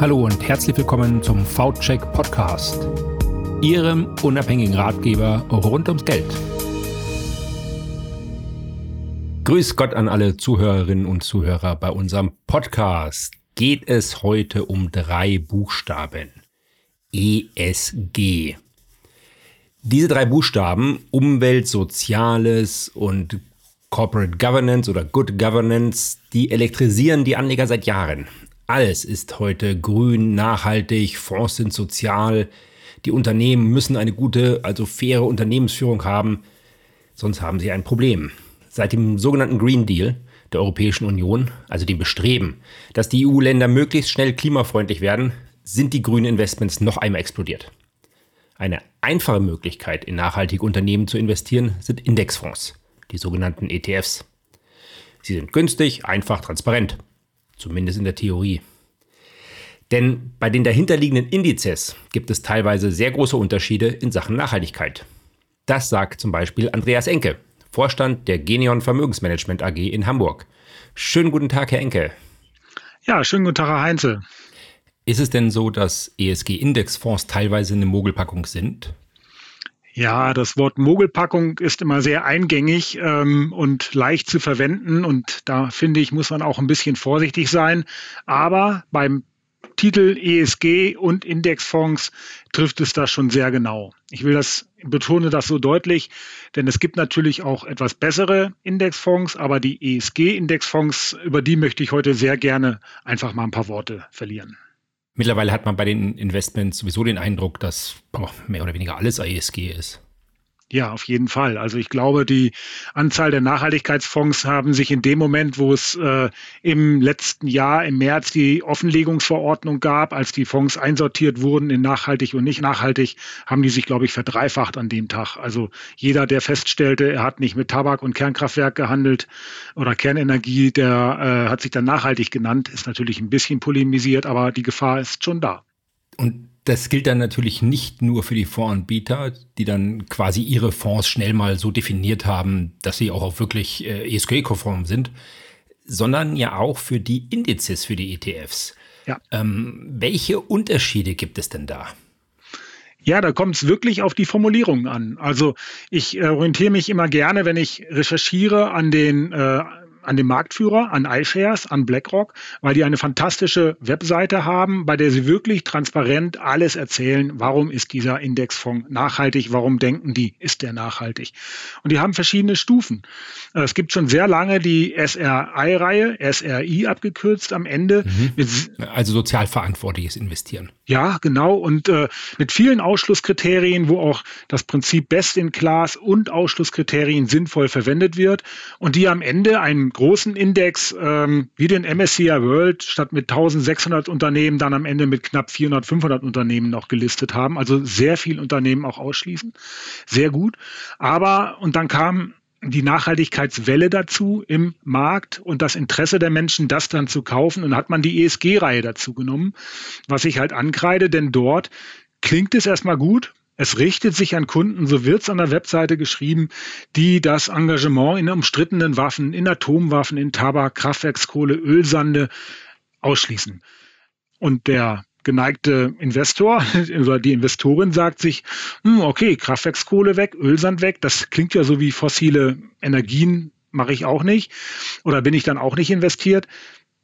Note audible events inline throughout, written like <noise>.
Hallo und herzlich willkommen zum V-Check Podcast, Ihrem unabhängigen Ratgeber rund ums Geld. Grüß Gott an alle Zuhörerinnen und Zuhörer bei unserem Podcast. Geht es heute um drei Buchstaben. ESG. Diese drei Buchstaben, Umwelt, Soziales und Corporate Governance oder Good Governance, die elektrisieren die Anleger seit Jahren. Alles ist heute grün, nachhaltig, Fonds sind sozial. Die Unternehmen müssen eine gute, also faire Unternehmensführung haben, sonst haben sie ein Problem. Seit dem sogenannten Green Deal der Europäischen Union, also dem Bestreben, dass die EU-Länder möglichst schnell klimafreundlich werden, sind die grünen Investments noch einmal explodiert. Eine einfache Möglichkeit, in nachhaltige Unternehmen zu investieren, sind Indexfonds, die sogenannten ETFs. Sie sind günstig, einfach, transparent zumindest in der Theorie. Denn bei den dahinterliegenden Indizes gibt es teilweise sehr große Unterschiede in Sachen Nachhaltigkeit. Das sagt zum Beispiel Andreas Enke, Vorstand der Genion Vermögensmanagement AG in Hamburg. Schönen guten Tag, Herr Enke. Ja, schönen guten Tag, Herr Heinze. Ist es denn so, dass ESG-Indexfonds teilweise eine Mogelpackung sind? Ja, das Wort Mogelpackung ist immer sehr eingängig ähm, und leicht zu verwenden und da finde ich, muss man auch ein bisschen vorsichtig sein. Aber beim Titel ESG und Indexfonds trifft es das schon sehr genau. Ich will das, betone das so deutlich, denn es gibt natürlich auch etwas bessere Indexfonds, aber die ESG-Indexfonds, über die möchte ich heute sehr gerne einfach mal ein paar Worte verlieren. Mittlerweile hat man bei den Investments sowieso den Eindruck, dass oh, mehr oder weniger alles ESG ist. Ja, auf jeden Fall. Also ich glaube, die Anzahl der Nachhaltigkeitsfonds haben sich in dem Moment, wo es äh, im letzten Jahr im März die Offenlegungsverordnung gab, als die Fonds einsortiert wurden in nachhaltig und nicht nachhaltig, haben die sich, glaube ich, verdreifacht an dem Tag. Also jeder, der feststellte, er hat nicht mit Tabak und Kernkraftwerk gehandelt oder Kernenergie, der äh, hat sich dann nachhaltig genannt, ist natürlich ein bisschen polemisiert, aber die Gefahr ist schon da. Und das gilt dann natürlich nicht nur für die Fondsanbieter, die dann quasi ihre Fonds schnell mal so definiert haben, dass sie auch wirklich äh, ESG-konform sind, sondern ja auch für die Indizes für die ETFs. Ja. Ähm, welche Unterschiede gibt es denn da? Ja, da kommt es wirklich auf die Formulierungen an. Also ich äh, orientiere mich immer gerne, wenn ich recherchiere an den äh, an den Marktführer, an iShares, an BlackRock, weil die eine fantastische Webseite haben, bei der sie wirklich transparent alles erzählen, warum ist dieser Indexfonds nachhaltig, warum denken die, ist der nachhaltig. Und die haben verschiedene Stufen. Äh, es gibt schon sehr lange die SRI-Reihe, SRI abgekürzt am Ende. Mhm. Also sozial verantwortliches Investieren. Ja, genau. Und äh, mit vielen Ausschlusskriterien, wo auch das Prinzip Best in Class und Ausschlusskriterien sinnvoll verwendet wird und die am Ende einen großen Index ähm, wie den MSCI World statt mit 1600 Unternehmen dann am Ende mit knapp 400, 500 Unternehmen noch gelistet haben. Also sehr viel Unternehmen auch ausschließen. Sehr gut. Aber, und dann kam die Nachhaltigkeitswelle dazu im Markt und das Interesse der Menschen, das dann zu kaufen. Und hat man die ESG-Reihe dazu genommen, was ich halt ankreide, denn dort klingt es erstmal gut, es richtet sich an Kunden, so wird es an der Webseite geschrieben, die das Engagement in umstrittenen Waffen, in Atomwaffen, in Tabak, Kraftwerkskohle, Ölsande ausschließen. Und der geneigte Investor <laughs> oder die Investorin sagt sich, hm, okay, Kraftwerkskohle weg, Ölsand weg, das klingt ja so wie fossile Energien, mache ich auch nicht. Oder bin ich dann auch nicht investiert?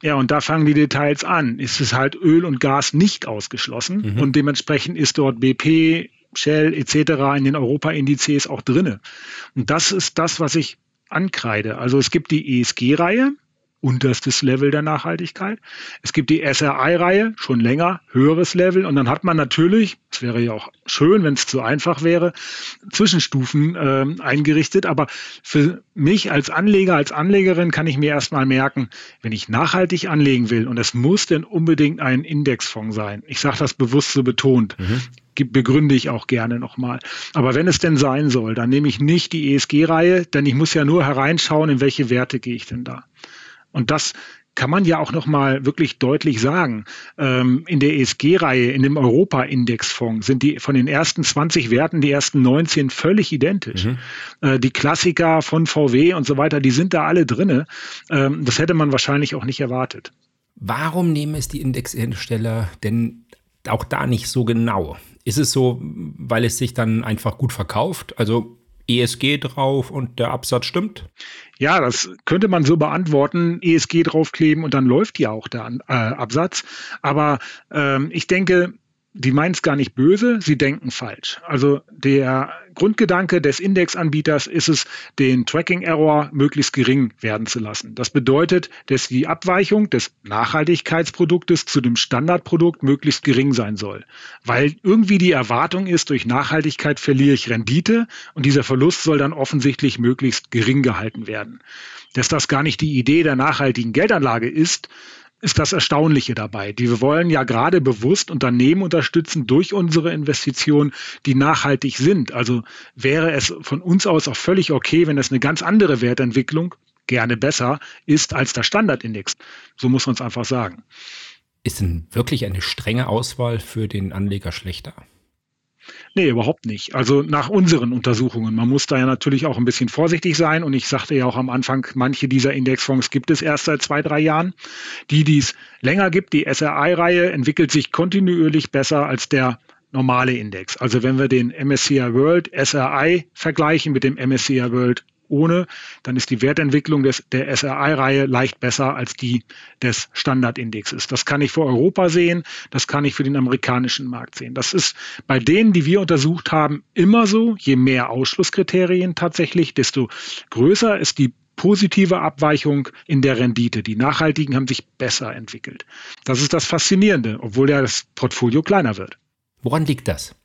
Ja, und da fangen die Details an. Ist es halt Öl und Gas nicht ausgeschlossen mhm. und dementsprechend ist dort BP, Shell etc. in den Europa-Indizes auch drinne. Und das ist das, was ich ankreide. Also es gibt die ESG-Reihe, unterstes Level der Nachhaltigkeit. Es gibt die SRI-Reihe, schon länger, höheres Level. Und dann hat man natürlich, es wäre ja auch schön, wenn es zu einfach wäre, Zwischenstufen äh, eingerichtet. Aber für mich als Anleger, als Anlegerin kann ich mir erstmal merken, wenn ich nachhaltig anlegen will, und es muss denn unbedingt ein Indexfonds sein. Ich sage das bewusst so betont. Mhm begründe ich auch gerne nochmal. Aber wenn es denn sein soll, dann nehme ich nicht die ESG-Reihe, denn ich muss ja nur hereinschauen, in welche Werte gehe ich denn da. Und das kann man ja auch nochmal wirklich deutlich sagen. Ähm, in der ESG-Reihe, in dem Europa-Indexfonds sind die von den ersten 20 Werten die ersten 19 völlig identisch. Mhm. Äh, die Klassiker von VW und so weiter, die sind da alle drinne. Ähm, das hätte man wahrscheinlich auch nicht erwartet. Warum nehmen es die Indexhersteller denn auch da nicht so genau? Ist es so, weil es sich dann einfach gut verkauft? Also ESG drauf und der Absatz stimmt? Ja, das könnte man so beantworten. ESG draufkleben und dann läuft ja auch der äh, Absatz. Aber ähm, ich denke, die meinen es gar nicht böse, sie denken falsch. Also der Grundgedanke des Indexanbieters ist es, den Tracking-Error möglichst gering werden zu lassen. Das bedeutet, dass die Abweichung des Nachhaltigkeitsproduktes zu dem Standardprodukt möglichst gering sein soll. Weil irgendwie die Erwartung ist, durch Nachhaltigkeit verliere ich Rendite und dieser Verlust soll dann offensichtlich möglichst gering gehalten werden. Dass das gar nicht die Idee der nachhaltigen Geldanlage ist, ist das Erstaunliche dabei. Die wir wollen ja gerade bewusst Unternehmen unterstützen durch unsere Investitionen, die nachhaltig sind. Also wäre es von uns aus auch völlig okay, wenn es eine ganz andere Wertentwicklung, gerne besser, ist als der Standardindex. So muss man es einfach sagen. Ist denn wirklich eine strenge Auswahl für den Anleger schlechter? Nee, überhaupt nicht. Also nach unseren Untersuchungen. Man muss da ja natürlich auch ein bisschen vorsichtig sein. Und ich sagte ja auch am Anfang, manche dieser Indexfonds gibt es erst seit zwei, drei Jahren. Die, die es länger gibt, die SRI-Reihe, entwickelt sich kontinuierlich besser als der normale Index. Also wenn wir den MSCI World SRI vergleichen mit dem MSCI World ohne, dann ist die Wertentwicklung des, der SRI-Reihe leicht besser als die des Standardindexes. Das kann ich für Europa sehen, das kann ich für den amerikanischen Markt sehen. Das ist bei denen, die wir untersucht haben, immer so. Je mehr Ausschlusskriterien tatsächlich, desto größer ist die positive Abweichung in der Rendite. Die Nachhaltigen haben sich besser entwickelt. Das ist das Faszinierende, obwohl ja das Portfolio kleiner wird. Woran liegt das?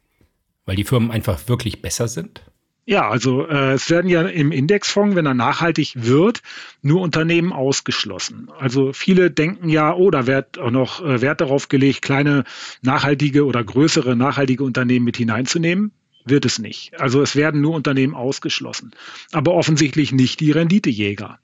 Weil die Firmen einfach wirklich besser sind? Ja, also äh, es werden ja im Indexfonds, wenn er nachhaltig wird, nur Unternehmen ausgeschlossen. Also viele denken ja, oh, da wird auch noch äh, Wert darauf gelegt, kleine nachhaltige oder größere nachhaltige Unternehmen mit hineinzunehmen wird es nicht. Also es werden nur Unternehmen ausgeschlossen, aber offensichtlich nicht die Renditejäger.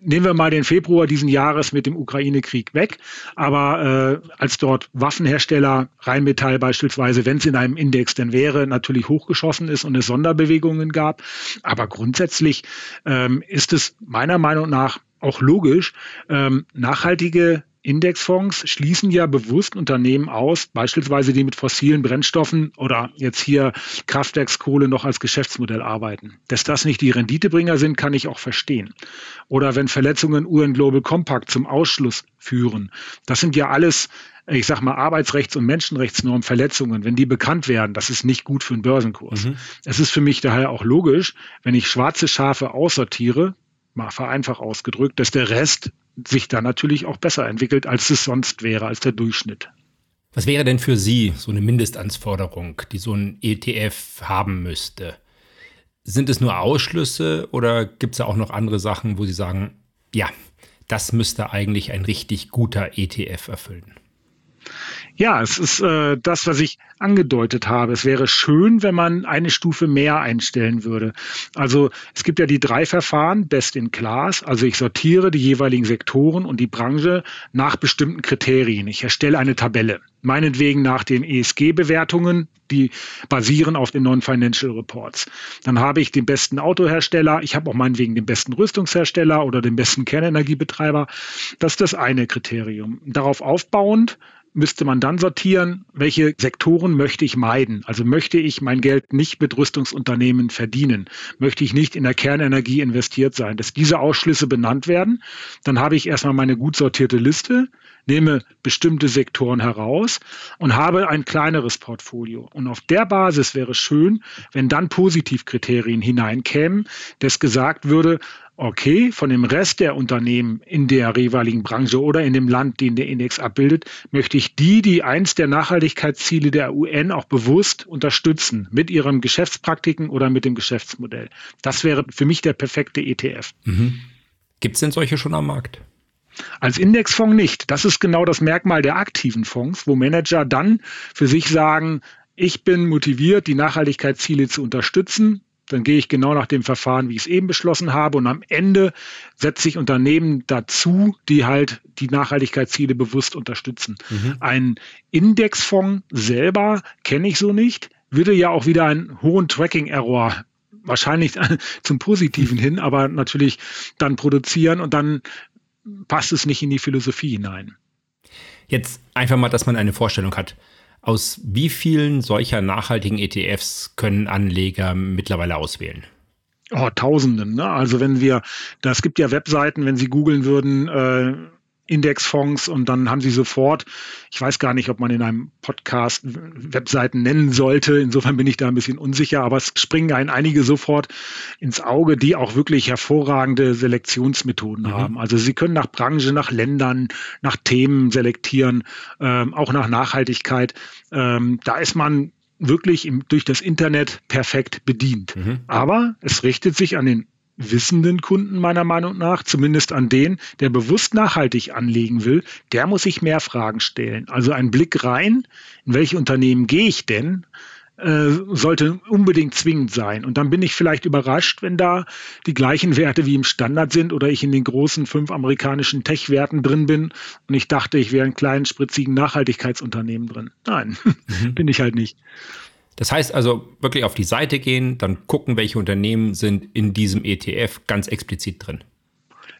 Nehmen wir mal den Februar diesen Jahres mit dem Ukraine-Krieg weg, aber äh, als dort Waffenhersteller, Rheinmetall beispielsweise, wenn es in einem Index denn wäre, natürlich hochgeschossen ist und es Sonderbewegungen gab. Aber grundsätzlich ähm, ist es meiner Meinung nach auch logisch, ähm, nachhaltige Indexfonds schließen ja bewusst Unternehmen aus, beispielsweise die mit fossilen Brennstoffen oder jetzt hier Kraftwerkskohle noch als Geschäftsmodell arbeiten. Dass das nicht die Renditebringer sind, kann ich auch verstehen. Oder wenn Verletzungen UN Global Compact zum Ausschluss führen. Das sind ja alles, ich sag mal, Arbeitsrechts- und Menschenrechtsnormverletzungen. Wenn die bekannt werden, das ist nicht gut für einen Börsenkurs. Mhm. Es ist für mich daher auch logisch, wenn ich schwarze Schafe aussortiere, mal vereinfacht ausgedrückt, dass der Rest sich da natürlich auch besser entwickelt, als es sonst wäre, als der Durchschnitt. Was wäre denn für Sie so eine Mindestanforderung, die so ein ETF haben müsste? Sind es nur Ausschlüsse oder gibt es da auch noch andere Sachen, wo Sie sagen, ja, das müsste eigentlich ein richtig guter ETF erfüllen? Ja, es ist äh, das, was ich angedeutet habe. Es wäre schön, wenn man eine Stufe mehr einstellen würde. Also es gibt ja die drei Verfahren, Best in Class. Also ich sortiere die jeweiligen Sektoren und die Branche nach bestimmten Kriterien. Ich erstelle eine Tabelle. Meinetwegen nach den ESG-Bewertungen, die basieren auf den Non-Financial Reports. Dann habe ich den besten Autohersteller, ich habe auch meinetwegen den besten Rüstungshersteller oder den besten Kernenergiebetreiber. Das ist das eine Kriterium. Darauf aufbauend müsste man dann sortieren, welche Sektoren möchte ich meiden. Also möchte ich mein Geld nicht mit Rüstungsunternehmen verdienen, möchte ich nicht in der Kernenergie investiert sein, dass diese Ausschlüsse benannt werden. Dann habe ich erstmal meine gut sortierte Liste, nehme bestimmte Sektoren heraus und habe ein kleineres Portfolio. Und auf der Basis wäre schön, wenn dann Positivkriterien hineinkämen, dass gesagt würde, okay, von dem Rest der Unternehmen in der jeweiligen Branche oder in dem Land, den der Index abbildet, möchte ich die, die eins der Nachhaltigkeitsziele der UN auch bewusst unterstützen, mit ihren Geschäftspraktiken oder mit dem Geschäftsmodell. Das wäre für mich der perfekte ETF. Mhm. Gibt es denn solche schon am Markt? Als Indexfonds nicht. Das ist genau das Merkmal der aktiven Fonds, wo Manager dann für sich sagen, ich bin motiviert, die Nachhaltigkeitsziele zu unterstützen dann gehe ich genau nach dem Verfahren, wie ich es eben beschlossen habe. Und am Ende setze ich Unternehmen dazu, die halt die Nachhaltigkeitsziele bewusst unterstützen. Mhm. Ein Indexfonds selber kenne ich so nicht, würde ja auch wieder einen hohen Tracking-Error wahrscheinlich <laughs> zum Positiven hin, aber natürlich dann produzieren und dann passt es nicht in die Philosophie hinein. Jetzt einfach mal, dass man eine Vorstellung hat. Aus wie vielen solcher nachhaltigen ETFs können Anleger mittlerweile auswählen? Oh, Tausenden. Ne? Also wenn wir, das gibt ja Webseiten, wenn Sie googeln würden, äh, Indexfonds und dann haben sie sofort, ich weiß gar nicht, ob man in einem Podcast Webseiten nennen sollte, insofern bin ich da ein bisschen unsicher, aber es springen ein einige sofort ins Auge, die auch wirklich hervorragende Selektionsmethoden mhm. haben. Also sie können nach Branche, nach Ländern, nach Themen selektieren, ähm, auch nach Nachhaltigkeit. Ähm, da ist man wirklich im, durch das Internet perfekt bedient. Mhm. Aber es richtet sich an den wissenden Kunden meiner Meinung nach, zumindest an den, der bewusst nachhaltig anlegen will, der muss sich mehr Fragen stellen. Also ein Blick rein, in welche Unternehmen gehe ich denn, äh, sollte unbedingt zwingend sein. Und dann bin ich vielleicht überrascht, wenn da die gleichen Werte wie im Standard sind oder ich in den großen fünf amerikanischen Tech-Werten drin bin und ich dachte, ich wäre in kleinen, spritzigen Nachhaltigkeitsunternehmen drin. Nein, <laughs> mhm. bin ich halt nicht. Das heißt also wirklich auf die Seite gehen, dann gucken, welche Unternehmen sind in diesem ETF ganz explizit drin.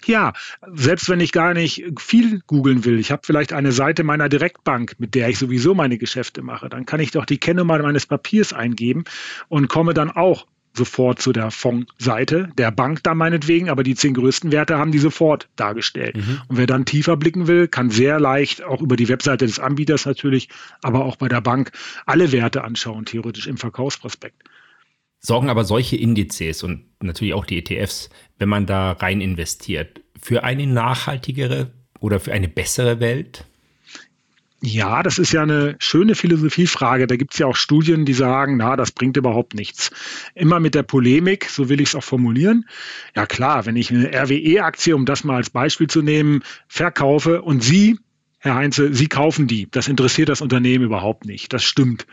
Ja, selbst wenn ich gar nicht viel googeln will, ich habe vielleicht eine Seite meiner Direktbank, mit der ich sowieso meine Geschäfte mache, dann kann ich doch die Kennnummer meines Papiers eingeben und komme dann auch sofort zu der Fondsseite der Bank da meinetwegen, aber die zehn größten Werte haben die sofort dargestellt. Mhm. Und wer dann tiefer blicken will, kann sehr leicht auch über die Webseite des Anbieters natürlich, aber auch bei der Bank alle Werte anschauen, theoretisch im Verkaufsprospekt. Sorgen aber solche Indizes und natürlich auch die ETFs, wenn man da rein investiert, für eine nachhaltigere oder für eine bessere Welt? Ja, das ist ja eine schöne Philosophiefrage. Da gibt es ja auch Studien, die sagen, na, das bringt überhaupt nichts. Immer mit der Polemik, so will ich es auch formulieren. Ja klar, wenn ich eine RWE-Aktie, um das mal als Beispiel zu nehmen, verkaufe und Sie Herr Heinze, Sie kaufen die. Das interessiert das Unternehmen überhaupt nicht. Das stimmt.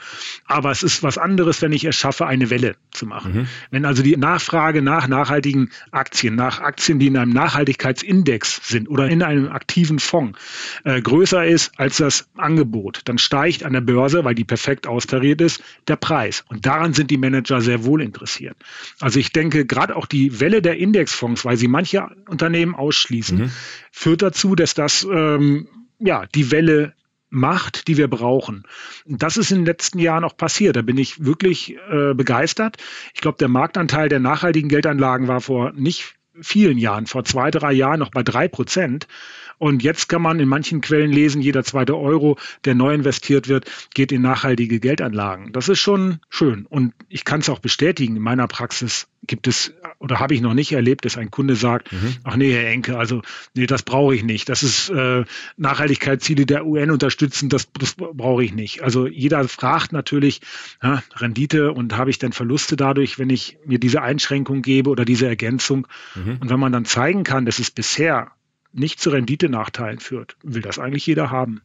Aber es ist was anderes, wenn ich es schaffe, eine Welle zu machen. Mhm. Wenn also die Nachfrage nach nachhaltigen Aktien, nach Aktien, die in einem Nachhaltigkeitsindex sind oder in einem aktiven Fonds äh, größer ist als das Angebot, dann steigt an der Börse, weil die perfekt austariert ist, der Preis. Und daran sind die Manager sehr wohl interessiert. Also ich denke, gerade auch die Welle der Indexfonds, weil sie manche Unternehmen ausschließen, mhm. führt dazu, dass das ähm, ja, die Welle macht, die wir brauchen. Und das ist in den letzten Jahren auch passiert. Da bin ich wirklich äh, begeistert. Ich glaube, der Marktanteil der nachhaltigen Geldanlagen war vor nicht vielen Jahren, vor zwei, drei Jahren noch bei drei Prozent. Und jetzt kann man in manchen Quellen lesen, jeder zweite Euro, der neu investiert wird, geht in nachhaltige Geldanlagen. Das ist schon schön. Und ich kann es auch bestätigen, in meiner Praxis gibt es oder habe ich noch nicht erlebt, dass ein Kunde sagt, mhm. ach nee, Herr Enke, also nee, das brauche ich nicht. Das ist äh, Nachhaltigkeitsziele der UN unterstützen, das, das brauche ich nicht. Also jeder fragt natürlich ja, Rendite und habe ich denn Verluste dadurch, wenn ich mir diese Einschränkung gebe oder diese Ergänzung. Mhm. Und wenn man dann zeigen kann, dass es bisher nicht zu Renditenachteilen führt, will das eigentlich jeder haben.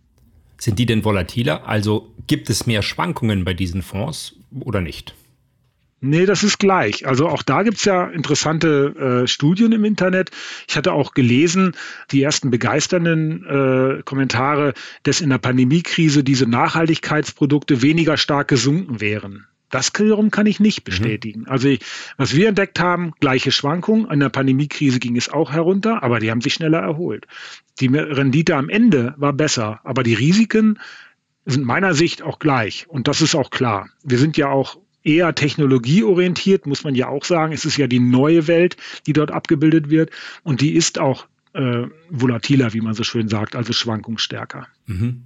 Sind die denn volatiler? Also gibt es mehr Schwankungen bei diesen Fonds oder nicht? Nee, das ist gleich. Also auch da gibt's ja interessante äh, Studien im Internet. Ich hatte auch gelesen, die ersten begeisternden äh, Kommentare, dass in der Pandemiekrise diese Nachhaltigkeitsprodukte weniger stark gesunken wären. Das wiederum kann ich nicht mhm. bestätigen. Mhm. Also was wir entdeckt haben, gleiche Schwankungen. In der Pandemiekrise ging es auch herunter, aber die haben sich schneller erholt. Die Rendite am Ende war besser, aber die Risiken sind meiner Sicht auch gleich. Und das ist auch klar. Wir sind ja auch eher technologieorientiert, muss man ja auch sagen. Es ist ja die neue Welt, die dort abgebildet wird. Und die ist auch äh, volatiler, wie man so schön sagt, also schwankungsstärker. Mhm.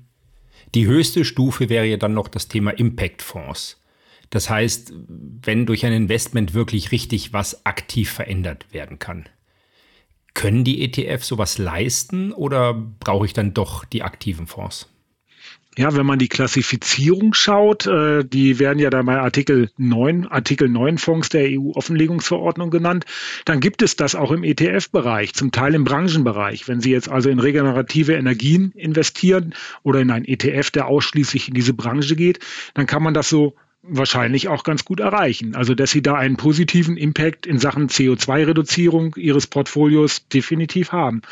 Die höchste Stufe wäre ja dann noch das Thema Impact-Fonds. Das heißt, wenn durch ein Investment wirklich richtig was aktiv verändert werden kann. Können die ETFs sowas leisten oder brauche ich dann doch die aktiven Fonds? Ja, wenn man die Klassifizierung schaut, äh, die werden ja da bei Artikel 9, Artikel 9 Fonds der EU-Offenlegungsverordnung genannt, dann gibt es das auch im ETF-Bereich, zum Teil im Branchenbereich. Wenn Sie jetzt also in regenerative Energien investieren oder in einen ETF, der ausschließlich in diese Branche geht, dann kann man das so wahrscheinlich auch ganz gut erreichen. Also, dass sie da einen positiven Impact in Sachen CO2-Reduzierung ihres Portfolios definitiv haben.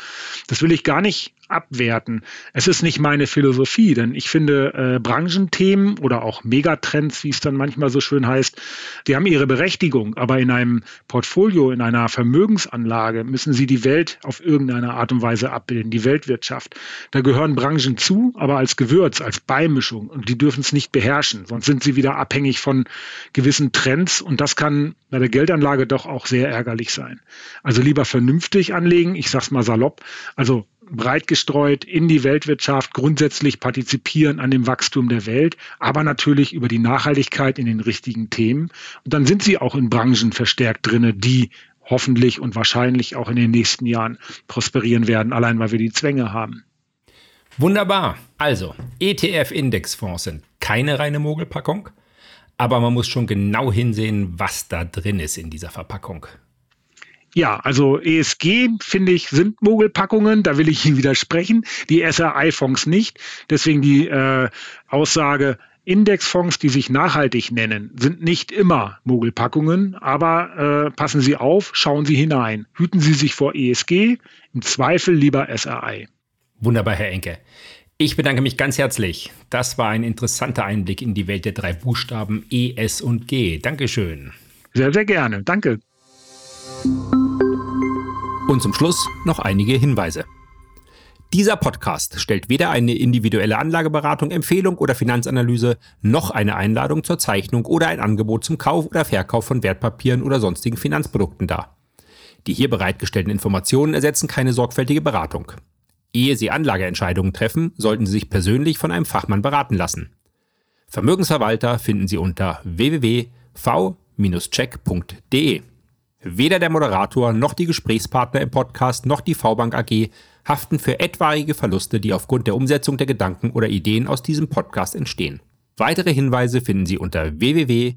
Das will ich gar nicht abwerten. Es ist nicht meine Philosophie, denn ich finde äh, Branchenthemen oder auch Megatrends, wie es dann manchmal so schön heißt, die haben ihre Berechtigung, aber in einem Portfolio, in einer Vermögensanlage müssen sie die Welt auf irgendeine Art und Weise abbilden, die Weltwirtschaft. Da gehören Branchen zu, aber als Gewürz, als Beimischung und die dürfen es nicht beherrschen, sonst sind sie wieder abhängig von gewissen Trends und das kann bei der Geldanlage doch auch sehr ärgerlich sein. Also lieber vernünftig anlegen, ich sag's mal salopp, also breit gestreut in die Weltwirtschaft grundsätzlich partizipieren an dem Wachstum der Welt, aber natürlich über die Nachhaltigkeit in den richtigen Themen. Und dann sind sie auch in Branchen verstärkt drinne, die hoffentlich und wahrscheinlich auch in den nächsten Jahren prosperieren werden, allein weil wir die Zwänge haben. Wunderbar. Also, ETF-Indexfonds sind keine reine Mogelpackung, aber man muss schon genau hinsehen, was da drin ist in dieser Verpackung. Ja, also ESG, finde ich, sind Mogelpackungen, da will ich Ihnen widersprechen. Die SRI-Fonds nicht. Deswegen die äh, Aussage, Indexfonds, die sich nachhaltig nennen, sind nicht immer Mogelpackungen, aber äh, passen Sie auf, schauen Sie hinein. Hüten Sie sich vor ESG, im Zweifel lieber SRI. Wunderbar, Herr Enke. Ich bedanke mich ganz herzlich. Das war ein interessanter Einblick in die Welt der drei Buchstaben E, S und G. Dankeschön. Sehr, sehr gerne. Danke. Und zum Schluss noch einige Hinweise. Dieser Podcast stellt weder eine individuelle Anlageberatung, Empfehlung oder Finanzanalyse noch eine Einladung zur Zeichnung oder ein Angebot zum Kauf oder Verkauf von Wertpapieren oder sonstigen Finanzprodukten dar. Die hier bereitgestellten Informationen ersetzen keine sorgfältige Beratung. Ehe Sie Anlageentscheidungen treffen, sollten Sie sich persönlich von einem Fachmann beraten lassen. Vermögensverwalter finden Sie unter www.v-check.de. Weder der Moderator noch die Gesprächspartner im Podcast noch die V-Bank AG haften für etwaige Verluste, die aufgrund der Umsetzung der Gedanken oder Ideen aus diesem Podcast entstehen. Weitere Hinweise finden Sie unter www.v-check.de.